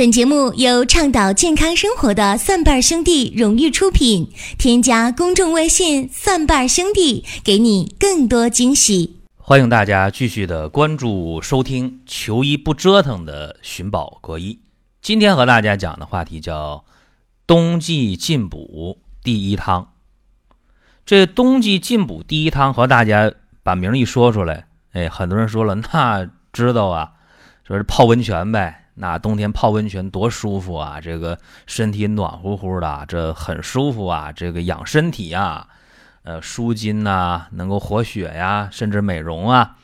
本节目由倡导健康生活的蒜瓣兄弟荣誉出品。添加公众微信“蒜瓣兄弟”，给你更多惊喜。欢迎大家继续的关注收听“求医不折腾”的寻宝国医。今天和大家讲的话题叫冬季进补第一汤。这冬季进补第一汤和大家把名一说出来，哎，很多人说了，那知道啊，说是泡温泉呗。那冬天泡温泉多舒服啊！这个身体暖乎乎的，这很舒服啊！这个养身体呀，呃，舒筋呐，能够活血呀，甚至美容啊，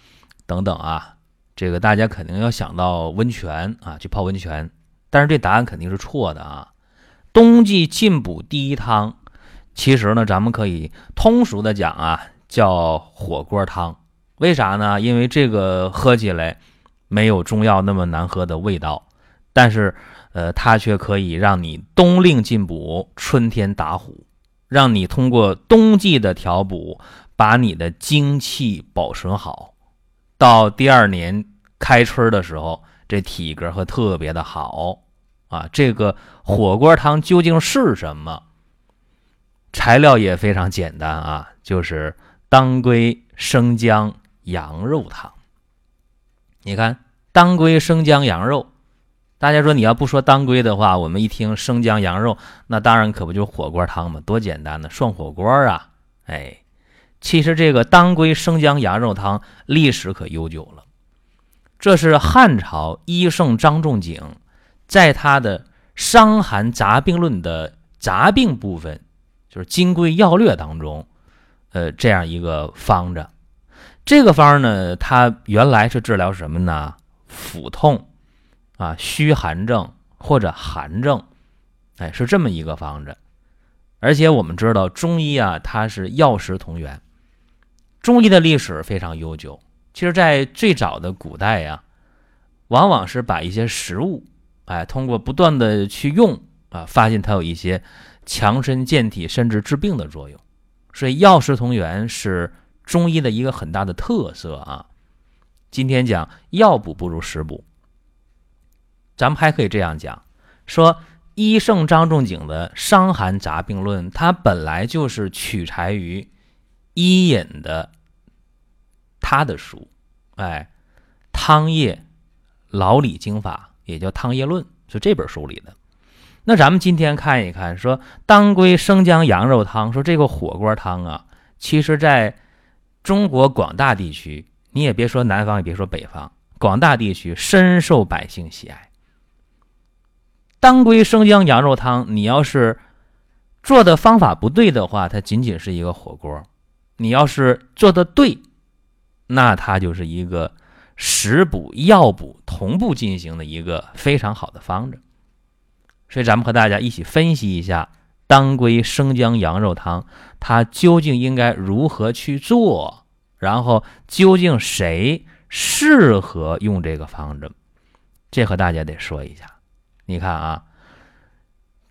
等等啊。这个大家肯定要想到温泉啊，去泡温泉。但是这答案肯定是错的啊！冬季进补第一汤，其实呢，咱们可以通俗的讲啊，叫火锅汤。为啥呢？因为这个喝起来没有中药那么难喝的味道。但是，呃，它却可以让你冬令进补，春天打虎，让你通过冬季的调补，把你的精气保存好，到第二年开春的时候，这体格会特别的好啊！这个火锅汤究竟是什么？材料也非常简单啊，就是当归生姜羊肉汤。你看，当归生姜羊肉。大家说你要不说当归的话，我们一听生姜羊肉，那当然可不就是火锅汤吗？多简单呢涮火锅啊！哎，其实这个当归生姜羊肉汤历史可悠久了，这是汉朝医圣张仲景在他的《伤寒杂病论》的杂病部分，就是《金匮要略》当中，呃，这样一个方子。这个方呢，它原来是治疗什么呢？腹痛。啊，虚寒症或者寒症，哎，是这么一个方子。而且我们知道中医啊，它是药食同源。中医的历史非常悠久。其实，在最早的古代呀，往往是把一些食物，哎，通过不断的去用啊，发现它有一些强身健体甚至治病的作用。所以，药食同源是中医的一个很大的特色啊。今天讲药补不如食补。咱们还可以这样讲，说医圣张仲景的《伤寒杂病论》，它本来就是取材于伊尹的他的书，哎，《汤液老李经法》，也叫《汤液论》，是这本书里的。那咱们今天看一看，说当归生姜羊肉汤，说这个火锅汤啊，其实在中国广大地区，你也别说南方，也别说北方，广大地区深受百姓喜爱。当归生姜羊肉汤，你要是做的方法不对的话，它仅仅是一个火锅；你要是做的对，那它就是一个食补药补同步进行的一个非常好的方子。所以，咱们和大家一起分析一下当归生姜羊肉汤，它究竟应该如何去做，然后究竟谁适合用这个方子，这和大家得说一下。你看啊，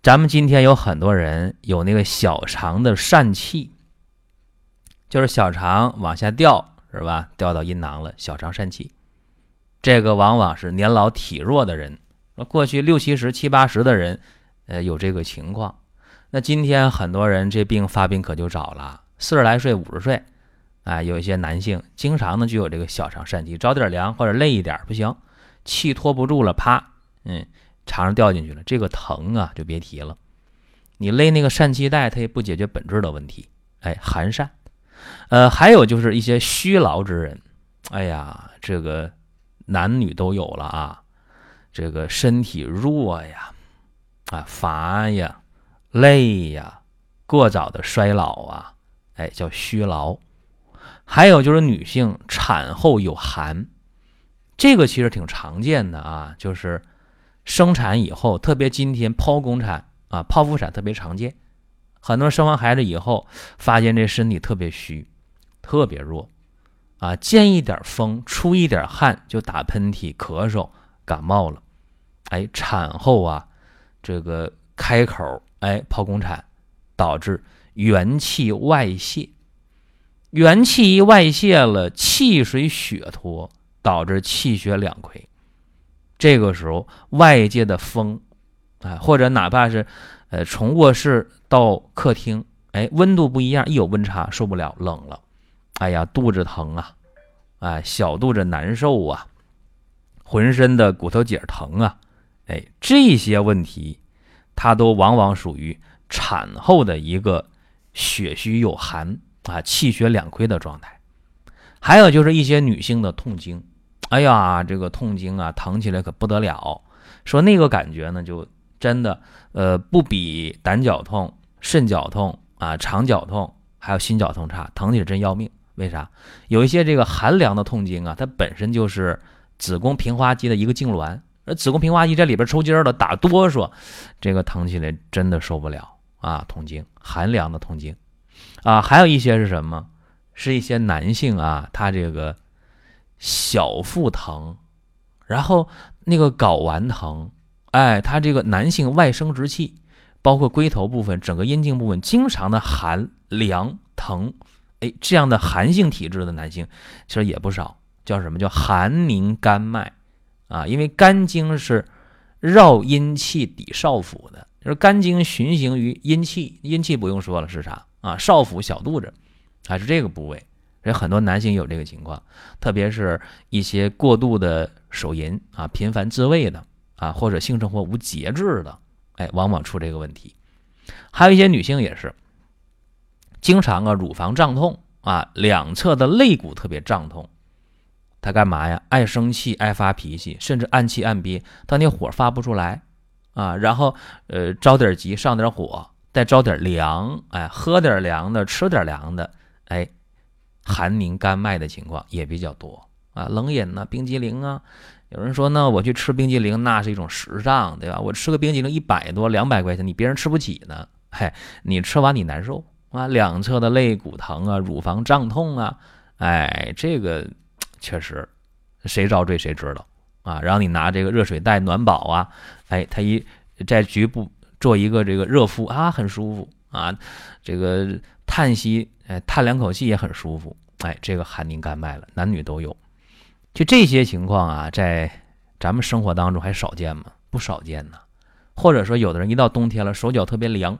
咱们今天有很多人有那个小肠的疝气，就是小肠往下掉，是吧？掉到阴囊了，小肠疝气。这个往往是年老体弱的人，过去六七十、七八十的人，呃，有这个情况。那今天很多人这病发病可就早了，四十来岁、五十岁，哎，有一些男性经常呢就有这个小肠疝气，着点凉或者累一点不行，气拖不住了，啪，嗯。肠上掉进去了，这个疼啊，就别提了。你勒那个疝气带，它也不解决本质的问题。哎，寒疝。呃，还有就是一些虚劳之人，哎呀，这个男女都有了啊。这个身体弱呀，啊乏呀，累呀，过早的衰老啊，哎，叫虚劳。还有就是女性产后有寒，这个其实挺常见的啊，就是。生产以后，特别今天剖宫产啊，剖腹产特别常见。很多人生完孩子以后，发现这身体特别虚，特别弱，啊，见一点风，出一点汗就打喷嚏、咳嗽、感冒了。哎，产后啊，这个开口，哎，剖宫产，导致元气外泄，元气一外泄了，气水血脱，导致气血两亏。这个时候外界的风，啊，或者哪怕是，呃，从卧室到客厅，哎，温度不一样，一有温差受不了，冷了，哎呀，肚子疼啊，哎，小肚子难受啊，浑身的骨头节疼啊，哎，这些问题，它都往往属于产后的一个血虚有寒啊，气血两亏的状态。还有就是一些女性的痛经。哎呀，这个痛经啊，疼起来可不得了。说那个感觉呢，就真的，呃，不比胆绞痛、肾绞痛啊、肠绞痛还有心绞痛差，疼起来真要命。为啥？有一些这个寒凉的痛经啊，它本身就是子宫平滑肌的一个痉挛，而子宫平滑肌在里边抽筋了，打哆嗦，这个疼起来真的受不了啊。痛经，寒凉的痛经啊，还有一些是什么？是一些男性啊，他这个。小腹疼，然后那个睾丸疼，哎，他这个男性外生殖器，包括龟头部分、整个阴茎部分，经常的寒凉疼，哎，这样的寒性体质的男性其实也不少。叫什么叫寒凝肝脉啊？因为肝经是绕阴气抵少腹的，就是肝经循行于阴气，阴气不用说了是啥啊？少腹小肚子还是这个部位。有很多男性有这个情况，特别是一些过度的手淫啊、频繁自慰的啊，或者性生活无节制的，哎，往往出这个问题。还有一些女性也是，经常啊乳房胀痛啊，两侧的肋骨特别胀痛，她干嘛呀？爱生气、爱发脾气，甚至暗气暗憋，她那火发不出来啊，然后呃着点急上点火，再着点凉，哎，喝点凉的，吃点凉的，哎。寒凝肝脉的情况也比较多啊，冷饮呢，冰激凌啊，有人说呢，我去吃冰激凌那是一种时尚，对吧？我吃个冰激凌一百多、两百块钱，你别人吃不起呢，嘿，你吃完你难受啊，两侧的肋骨疼啊，乳房胀痛啊，哎，这个确实谁遭罪谁知道啊。然后你拿这个热水袋暖宝啊，哎，他一在局部做一个这个热敷啊，很舒服啊，这个叹息。哎，叹两口气也很舒服。哎，这个寒凝肝脉了，男女都有。就这些情况啊，在咱们生活当中还少见吗？不少见呢。或者说，有的人一到冬天了，手脚特别凉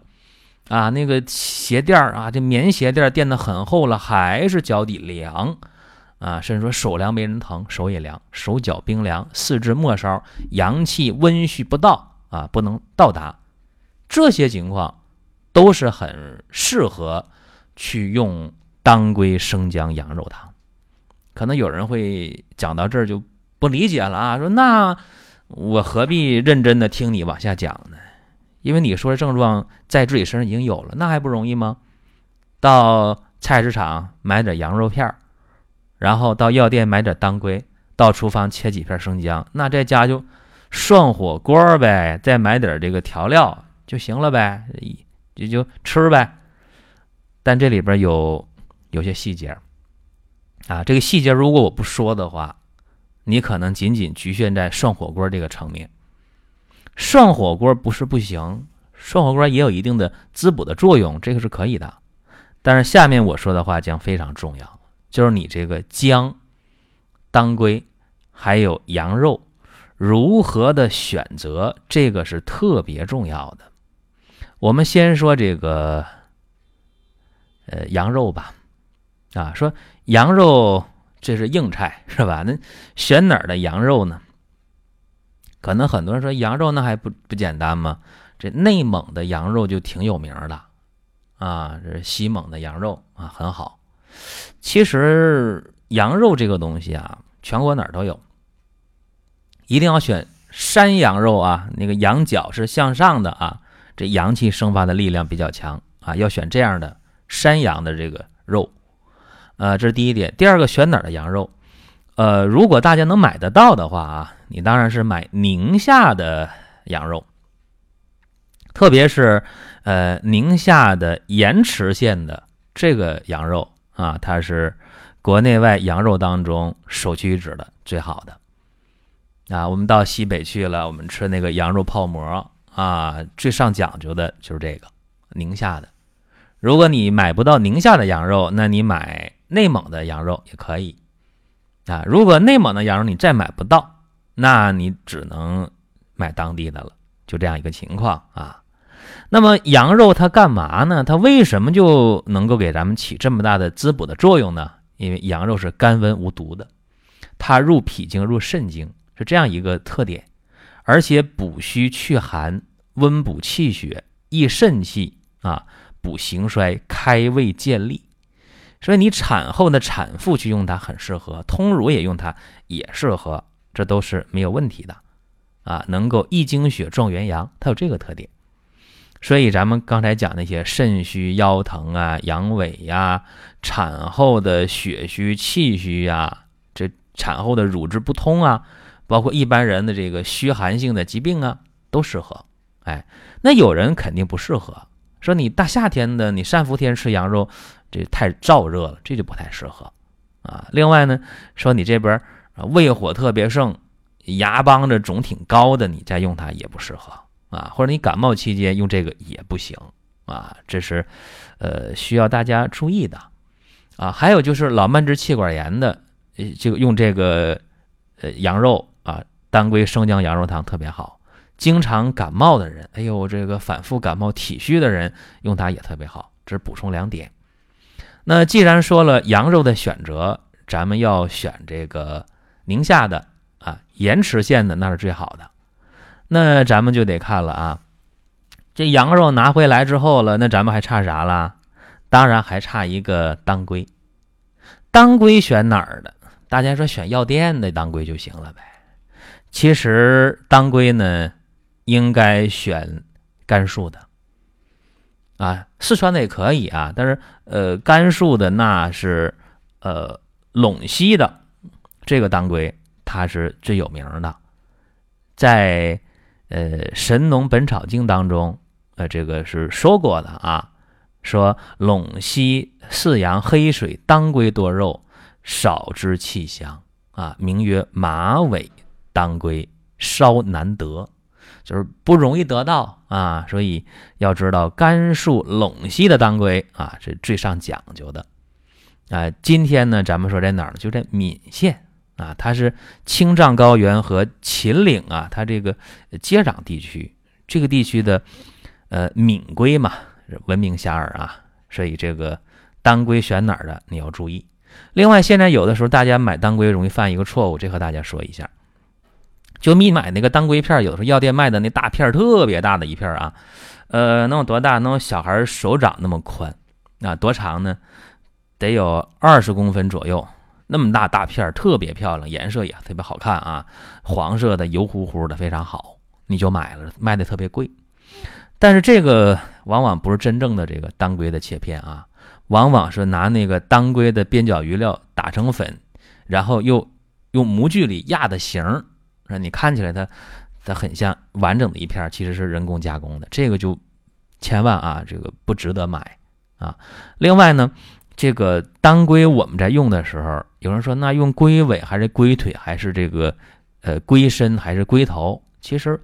啊，那个鞋垫儿啊，这棉鞋垫垫的很厚了，还是脚底凉啊。甚至说手凉没人疼，手也凉，手脚冰凉，四肢末梢阳气温煦不到啊，不能到达。这些情况都是很适合。去用当归生姜羊肉汤，可能有人会讲到这儿就不理解了啊，说那我何必认真的听你往下讲呢？因为你说的症状在自己身上已经有了，那还不容易吗？到菜市场买点羊肉片儿，然后到药店买点当归，到厨房切几片生姜，那在家就涮火锅呗，再买点这个调料就行了呗，也就吃呗。但这里边有有些细节啊，这个细节如果我不说的话，你可能仅仅局限在涮火锅这个层面。涮火锅不是不行，涮火锅也有一定的滋补的作用，这个是可以的。但是下面我说的话将非常重要，就是你这个姜、当归还有羊肉如何的选择，这个是特别重要的。我们先说这个。呃，羊肉吧，啊，说羊肉这是硬菜 是吧？那选哪儿的羊肉呢？可能很多人说羊肉那还不不简单吗？这内蒙的羊肉就挺有名的，啊，这西蒙的羊肉啊，很好。其实羊肉这个东西啊，全国哪儿都有，一定要选山羊肉啊，那个羊角是向上的啊，这阳气生发的力量比较强啊，要选这样的。山羊的这个肉，呃，这是第一点。第二个，选哪儿的羊肉？呃，如果大家能买得到的话啊，你当然是买宁夏的羊肉，特别是呃宁夏的盐池县的这个羊肉啊，它是国内外羊肉当中首屈一指的最好的。啊，我们到西北去了，我们吃那个羊肉泡馍啊，最上讲究的就是这个宁夏的。如果你买不到宁夏的羊肉，那你买内蒙的羊肉也可以啊。如果内蒙的羊肉你再买不到那你只能买当地的了，就这样一个情况啊。那么羊肉它干嘛呢？它为什么就能够给咱们起这么大的滋补的作用呢？因为羊肉是甘温无毒的，它入脾经、入肾经是这样一个特点，而且补虚祛寒、温补气血、益肾气啊，补形衰、开胃健力。所以你产后的产妇去用它很适合，通乳也用它也适合，这都是没有问题的啊，能够益精血、壮元阳，它有这个特点。所以咱们刚才讲那些肾虚、腰疼啊、阳痿呀、产后的血虚、气虚呀，这产后的乳汁不通啊，包括一般人的这个虚寒性的疾病啊，都适合。哎，那有人肯定不适合，说你大夏天的，你三伏天吃羊肉，这太燥热了，这就不太适合啊。另外呢，说你这边胃火特别盛，牙帮着肿挺高的，你再用它也不适合。啊，或者你感冒期间用这个也不行啊，这是，呃，需要大家注意的啊。还有就是老慢支、气管炎的，就用这个呃羊肉，当归生姜羊肉汤特别好。经常感冒的人，哎呦，这个反复感冒、体虚的人用它也特别好。这是补充两点。那既然说了羊肉的选择，咱们要选这个宁夏的啊，盐池县的那是最好的。那咱们就得看了啊，这羊肉拿回来之后了，那咱们还差啥了？当然还差一个当归。当归选哪儿的？大家说选药店的当归就行了呗。其实当归呢，应该选甘肃的啊，四川的也可以啊，但是呃，甘肃的那是呃陇西的这个当归，它是最有名的，在。呃，《神农本草经》当中，呃，这个是说过的啊，说陇西四阳黑水当归多肉，少之气香啊，名曰马尾当归，稍难得，就是不容易得到啊，所以要知道甘肃陇西的当归啊，是最上讲究的啊。今天呢，咱们说在哪儿？就在岷县。啊，它是青藏高原和秦岭啊，它这个接壤地区，这个地区的呃岷归嘛，闻名遐迩啊。所以这个当归选哪儿的你要注意。另外，现在有的时候大家买当归容易犯一个错误，这和大家说一下，就你买那个当归片，有的时候药店卖的那大片特别大的一片啊，呃，能有多大？能有小孩手掌那么宽啊？多长呢？得有二十公分左右。那么大大片儿特别漂亮，颜色也特别好看啊，黄色的油乎乎的非常好，你就买了，卖的特别贵。但是这个往往不是真正的这个当归的切片啊，往往是拿那个当归的边角余料打成粉，然后又用模具里压的形，让你看起来它它很像完整的一片，其实是人工加工的，这个就千万啊，这个不值得买啊。另外呢。这个当归我们在用的时候，有人说那用龟尾还是龟腿还是这个呃龟身还是龟头？其实，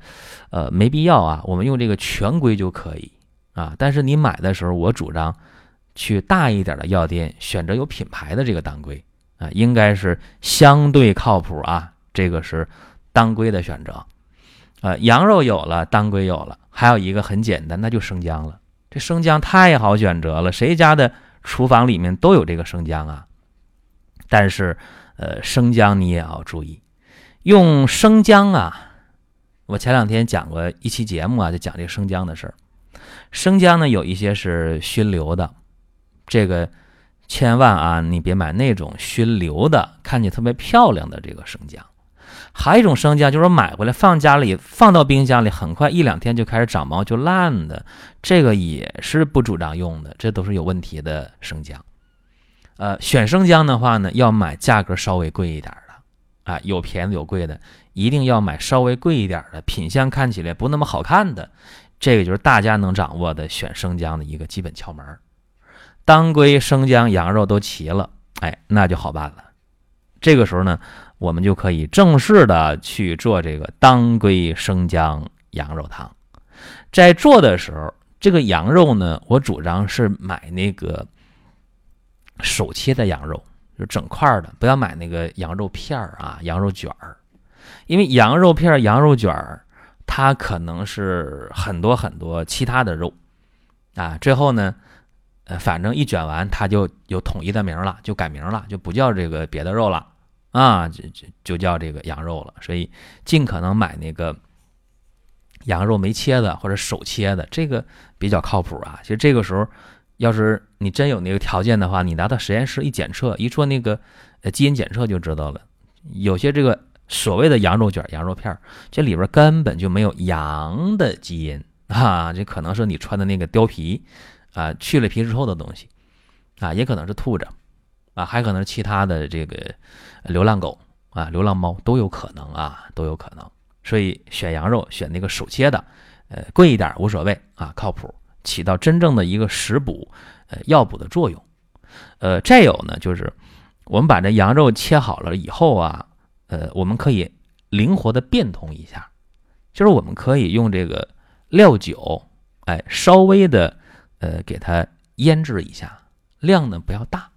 呃没必要啊，我们用这个全龟就可以啊。但是你买的时候，我主张去大一点的药店选择有品牌的这个当归啊，应该是相对靠谱啊。这个是当归的选择啊。羊肉有了，当归有了，还有一个很简单，那就生姜了。这生姜太好选择了，谁家的？厨房里面都有这个生姜啊，但是，呃，生姜你也要注意，用生姜啊。我前两天讲过一期节目啊，就讲这个生姜的事儿。生姜呢，有一些是熏硫的，这个千万啊，你别买那种熏硫的，看起来特别漂亮的这个生姜。还有一种生姜，就是买回来放家里，放到冰箱里，很快一两天就开始长毛就烂的，这个也是不主张用的，这都是有问题的生姜。呃，选生姜的话呢，要买价格稍微贵一点的，啊，有便宜有贵的，一定要买稍微贵一点的，品相看起来不那么好看的，这个就是大家能掌握的选生姜的一个基本窍门。当归、生姜、羊肉都齐了，哎，那就好办了。这个时候呢。我们就可以正式的去做这个当归生姜羊肉汤。在做的时候，这个羊肉呢，我主张是买那个手切的羊肉，就整块的，不要买那个羊肉片儿啊、羊肉卷儿。因为羊肉片、羊肉卷儿，它可能是很多很多其他的肉啊。最后呢，呃，反正一卷完，它就有统一的名了，就改名了，就不叫这个别的肉了啊，就就就叫这个羊肉了。所以尽可能买那个羊肉没切的或者手切的，这个比较靠谱啊。其实这个时候，要是你真有那个条件的话，你拿到实验室一检测，一做那个基因检测就知道了。有些这个所谓的羊肉卷、羊肉片，这里边根本就没有羊的基因啊！这可能是你穿的那个貂皮啊，去了皮之后的东西啊，也可能是兔子啊，还可能是其他的这个流浪狗啊、流浪猫都有可能啊，都有可能。所以选羊肉选那个手切的，呃，贵一点无所谓啊，靠谱，起到真正的一个食补、呃药补的作用。呃，再有呢就是。我们把这羊肉切好了以后啊，呃，我们可以灵活的变通一下，就是我们可以用这个料酒，哎，稍微的呃给它腌制一下，量呢不要大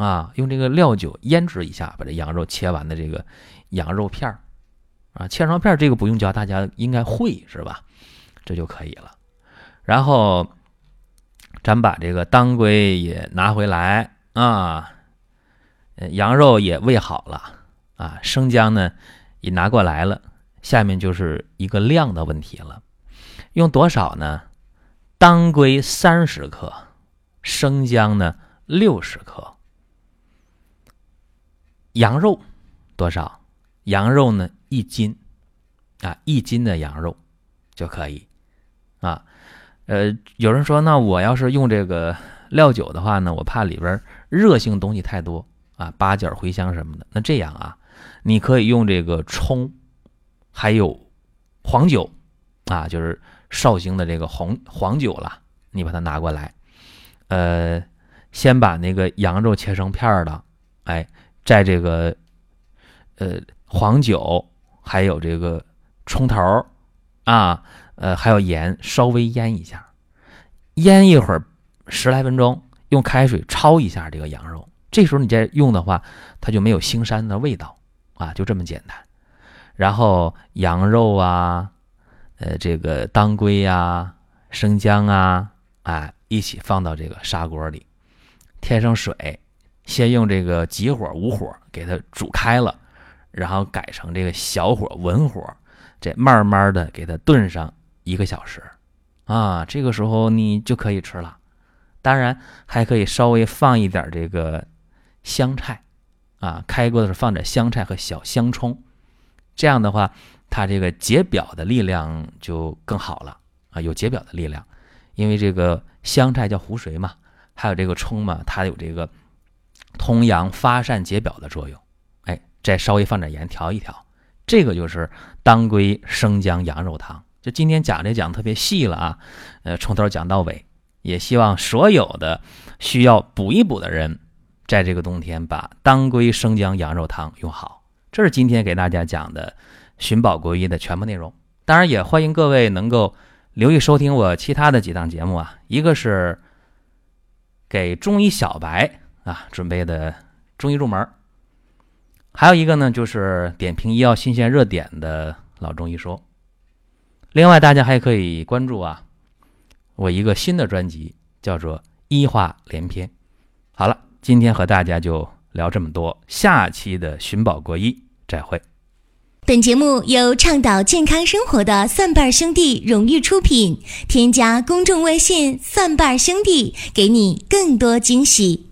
啊，用这个料酒腌制一下，把这羊肉切完的这个羊肉片儿啊，切成片儿，这个不用教，大家应该会是吧？这就可以了。然后咱把这个当归也拿回来啊。羊肉也煨好了啊，生姜呢也拿过来了，下面就是一个量的问题了，用多少呢？当归三十克，生姜呢六十克，羊肉多少？羊肉呢一斤啊，一斤的羊肉就可以啊。呃，有人说，那我要是用这个料酒的话呢，我怕里边热性东西太多。啊，八角、茴香什么的，那这样啊，你可以用这个葱，还有黄酒，啊，就是绍兴的这个红黄酒了，你把它拿过来，呃，先把那个羊肉切成片儿的，哎，在这个呃黄酒还有这个葱头啊，呃，还有盐，稍微腌一下，腌一会儿十来分钟，用开水焯一下这个羊肉。这时候你再用的话，它就没有腥膻的味道啊，就这么简单。然后羊肉啊，呃，这个当归呀、生姜啊，哎，一起放到这个砂锅里，添上水，先用这个急火、无火给它煮开了，然后改成这个小火、文火，这慢慢的给它炖上一个小时，啊，这个时候你就可以吃了。当然还可以稍微放一点这个。香菜，啊，开锅的时候放点香菜和小香葱，这样的话，它这个解表的力量就更好了啊，有解表的力量，因为这个香菜叫胡荽嘛，还有这个葱嘛，它有这个通阳发散解表的作用。哎，再稍微放点盐调一调，这个就是当归生姜羊肉汤。就今天讲这讲特别细了啊，呃，从头讲到尾，也希望所有的需要补一补的人。在这个冬天，把当归生姜羊肉汤用好，这是今天给大家讲的寻宝国医的全部内容。当然，也欢迎各位能够留意收听我其他的几档节目啊，一个是给中医小白啊准备的中医入门，还有一个呢就是点评医药新鲜热点的老中医说。另外，大家还可以关注啊我一个新的专辑，叫做医话连篇。好了。今天和大家就聊这么多，下期的寻宝国医再会。本节目由倡导健康生活的蒜瓣兄弟荣誉出品，添加公众微信“蒜瓣兄弟”，给你更多惊喜。